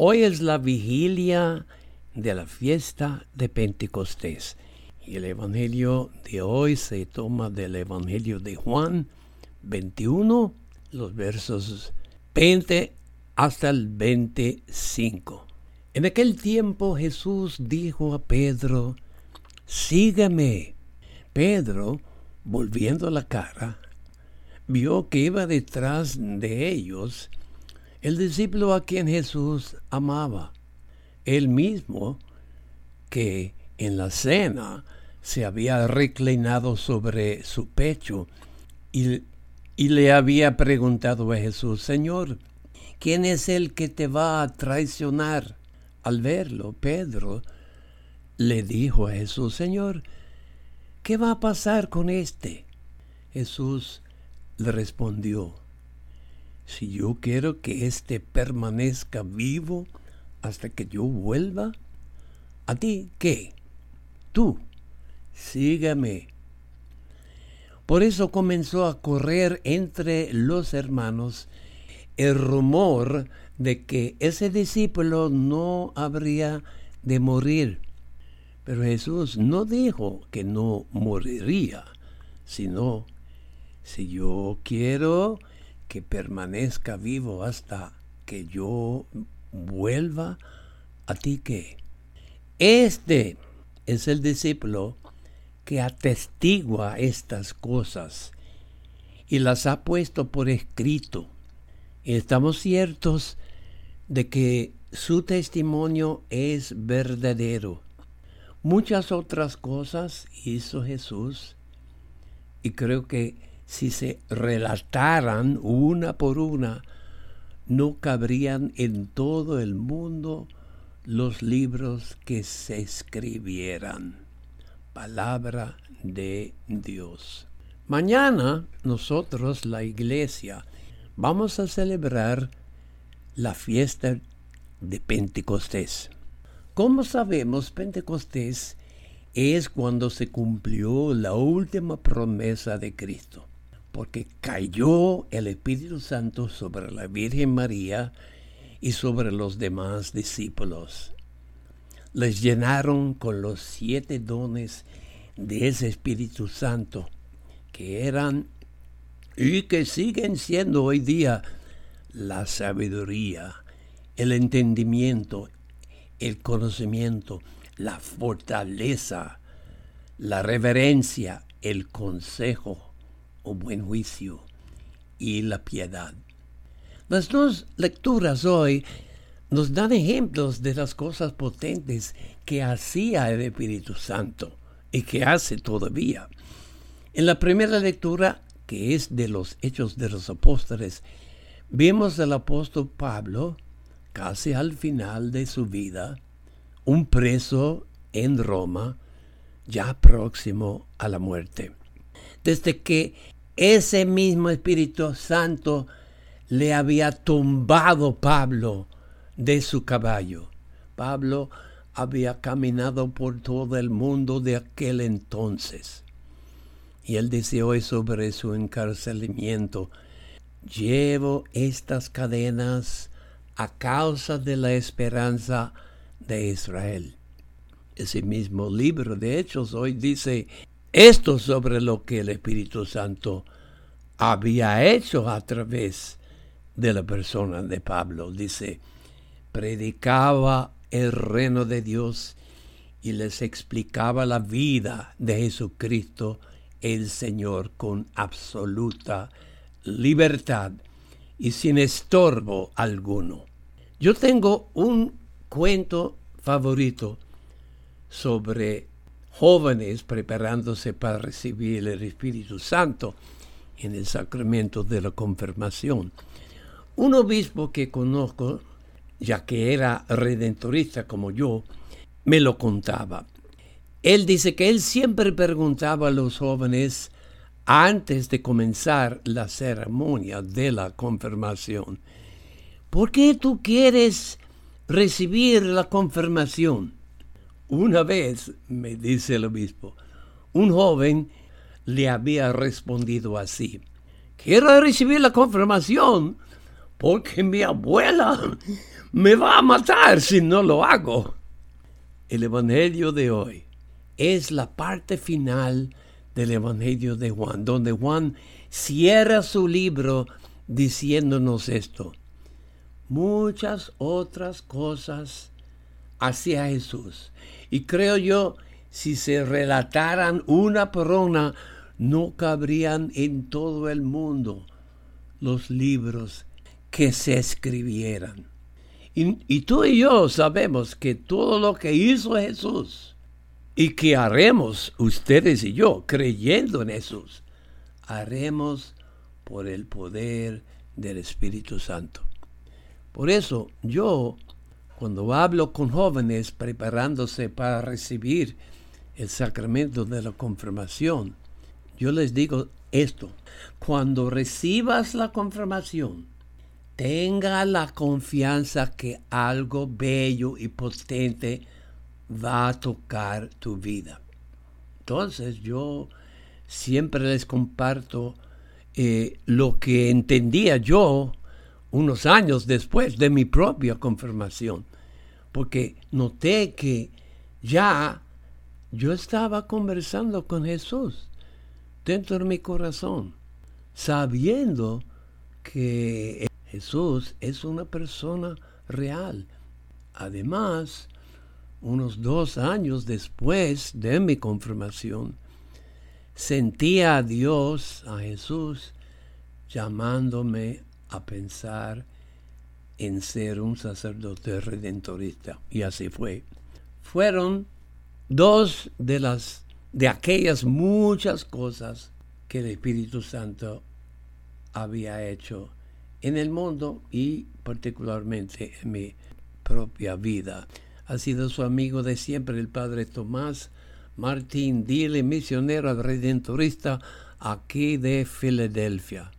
Hoy es la vigilia de la fiesta de Pentecostés. Y el Evangelio de hoy se toma del Evangelio de Juan 21, los versos 20 hasta el 25. En aquel tiempo Jesús dijo a Pedro, sígueme. Pedro, volviendo la cara, vio que iba detrás de ellos el discípulo a quien Jesús amaba, el mismo que en la cena se había reclinado sobre su pecho y, y, le había preguntado a Jesús, Señor, ¿quién es el que te va a traicionar? Al verlo, Pedro le dijo a Jesús, Señor, ¿qué va a pasar con este? Jesús le respondió, si yo quiero que éste permanezca vivo hasta que yo vuelva, ¿a ti qué? Tú, sígame. Por eso comenzó a correr entre los hermanos el rumor de que ese discípulo no habría de morir. Pero Jesús no dijo que no moriría, sino, si yo quiero que permanezca vivo hasta que yo vuelva, a ti que este es el discípulo que atestigua estas cosas y las ha puesto por escrito. Y estamos ciertos de que su testimonio es verdadero. Muchas otras cosas hizo Jesús y creo que si se relataran una por una, no cabrían en todo el mundo los libros que se escribieran. Palabra de Dios. Mañana nosotros, la iglesia, vamos a celebrar la fiesta de Pentecostés. Como sabemos, Pentecostés es cuando se cumplió la última promesa de Cristo porque cayó el Espíritu Santo sobre la Virgen María y sobre los demás discípulos. Les llenaron con los siete dones de ese Espíritu Santo, que eran y que siguen siendo hoy día la sabiduría, el entendimiento, el conocimiento, la fortaleza, la reverencia, el consejo, buen juicio y la piedad. Las dos lecturas hoy nos dan ejemplos de las cosas potentes que hacía el Espíritu Santo y que hace todavía. En la primera lectura, que es de los Hechos de los Apóstoles, vemos al apóstol Pablo, casi al final de su vida, un preso en Roma, ya próximo a la muerte. Desde que ese mismo Espíritu Santo le había tumbado Pablo de su caballo. Pablo había caminado por todo el mundo de aquel entonces. Y él dice sobre su encarcelamiento, llevo estas cadenas a causa de la esperanza de Israel. Ese mismo libro de Hechos hoy dice, esto sobre lo que el Espíritu Santo había hecho a través de la persona de Pablo. Dice, predicaba el reino de Dios y les explicaba la vida de Jesucristo el Señor con absoluta libertad y sin estorbo alguno. Yo tengo un cuento favorito sobre jóvenes preparándose para recibir el Espíritu Santo en el sacramento de la confirmación. Un obispo que conozco, ya que era redentorista como yo, me lo contaba. Él dice que él siempre preguntaba a los jóvenes antes de comenzar la ceremonia de la confirmación, ¿por qué tú quieres recibir la confirmación? Una vez, me dice el obispo, un joven le había respondido así, quiero recibir la confirmación porque mi abuela me va a matar si no lo hago. El Evangelio de hoy es la parte final del Evangelio de Juan, donde Juan cierra su libro diciéndonos esto. Muchas otras cosas hacia Jesús. Y creo yo, si se relataran una por una, no cabrían en todo el mundo los libros que se escribieran. Y, tú y yo sabemos que todo lo que hizo Jesús y que haremos ustedes y yo creyendo en Jesús, haremos por el poder del Espíritu Santo. Por eso yo, cuando hablo con jóvenes preparándose para recibir el sacramento de la confirmación, yo les digo esto, cuando recibas la confirmación, tenga la confianza que algo bello y potente va a tocar tu vida. Entonces yo siempre les comparto eh, lo que entendía yo unos años después de mi propia confirmación, porque noté que ya yo estaba conversando con Jesús dentro de mi corazón, sabiendo que Jesús es una persona real. Además, unos dos años después de mi confirmación, sentía a Dios, a Jesús, llamándome a pensar en ser un sacerdote redentorista. Y así fue. Fueron dos de las de aquellas muchas cosas que el Espíritu Santo había hecho en el mundo y particularmente en mi propia vida. Ha sido su amigo de siempre el Padre Tomás Martín Dile, misionero redentorista aquí de Filadelfia.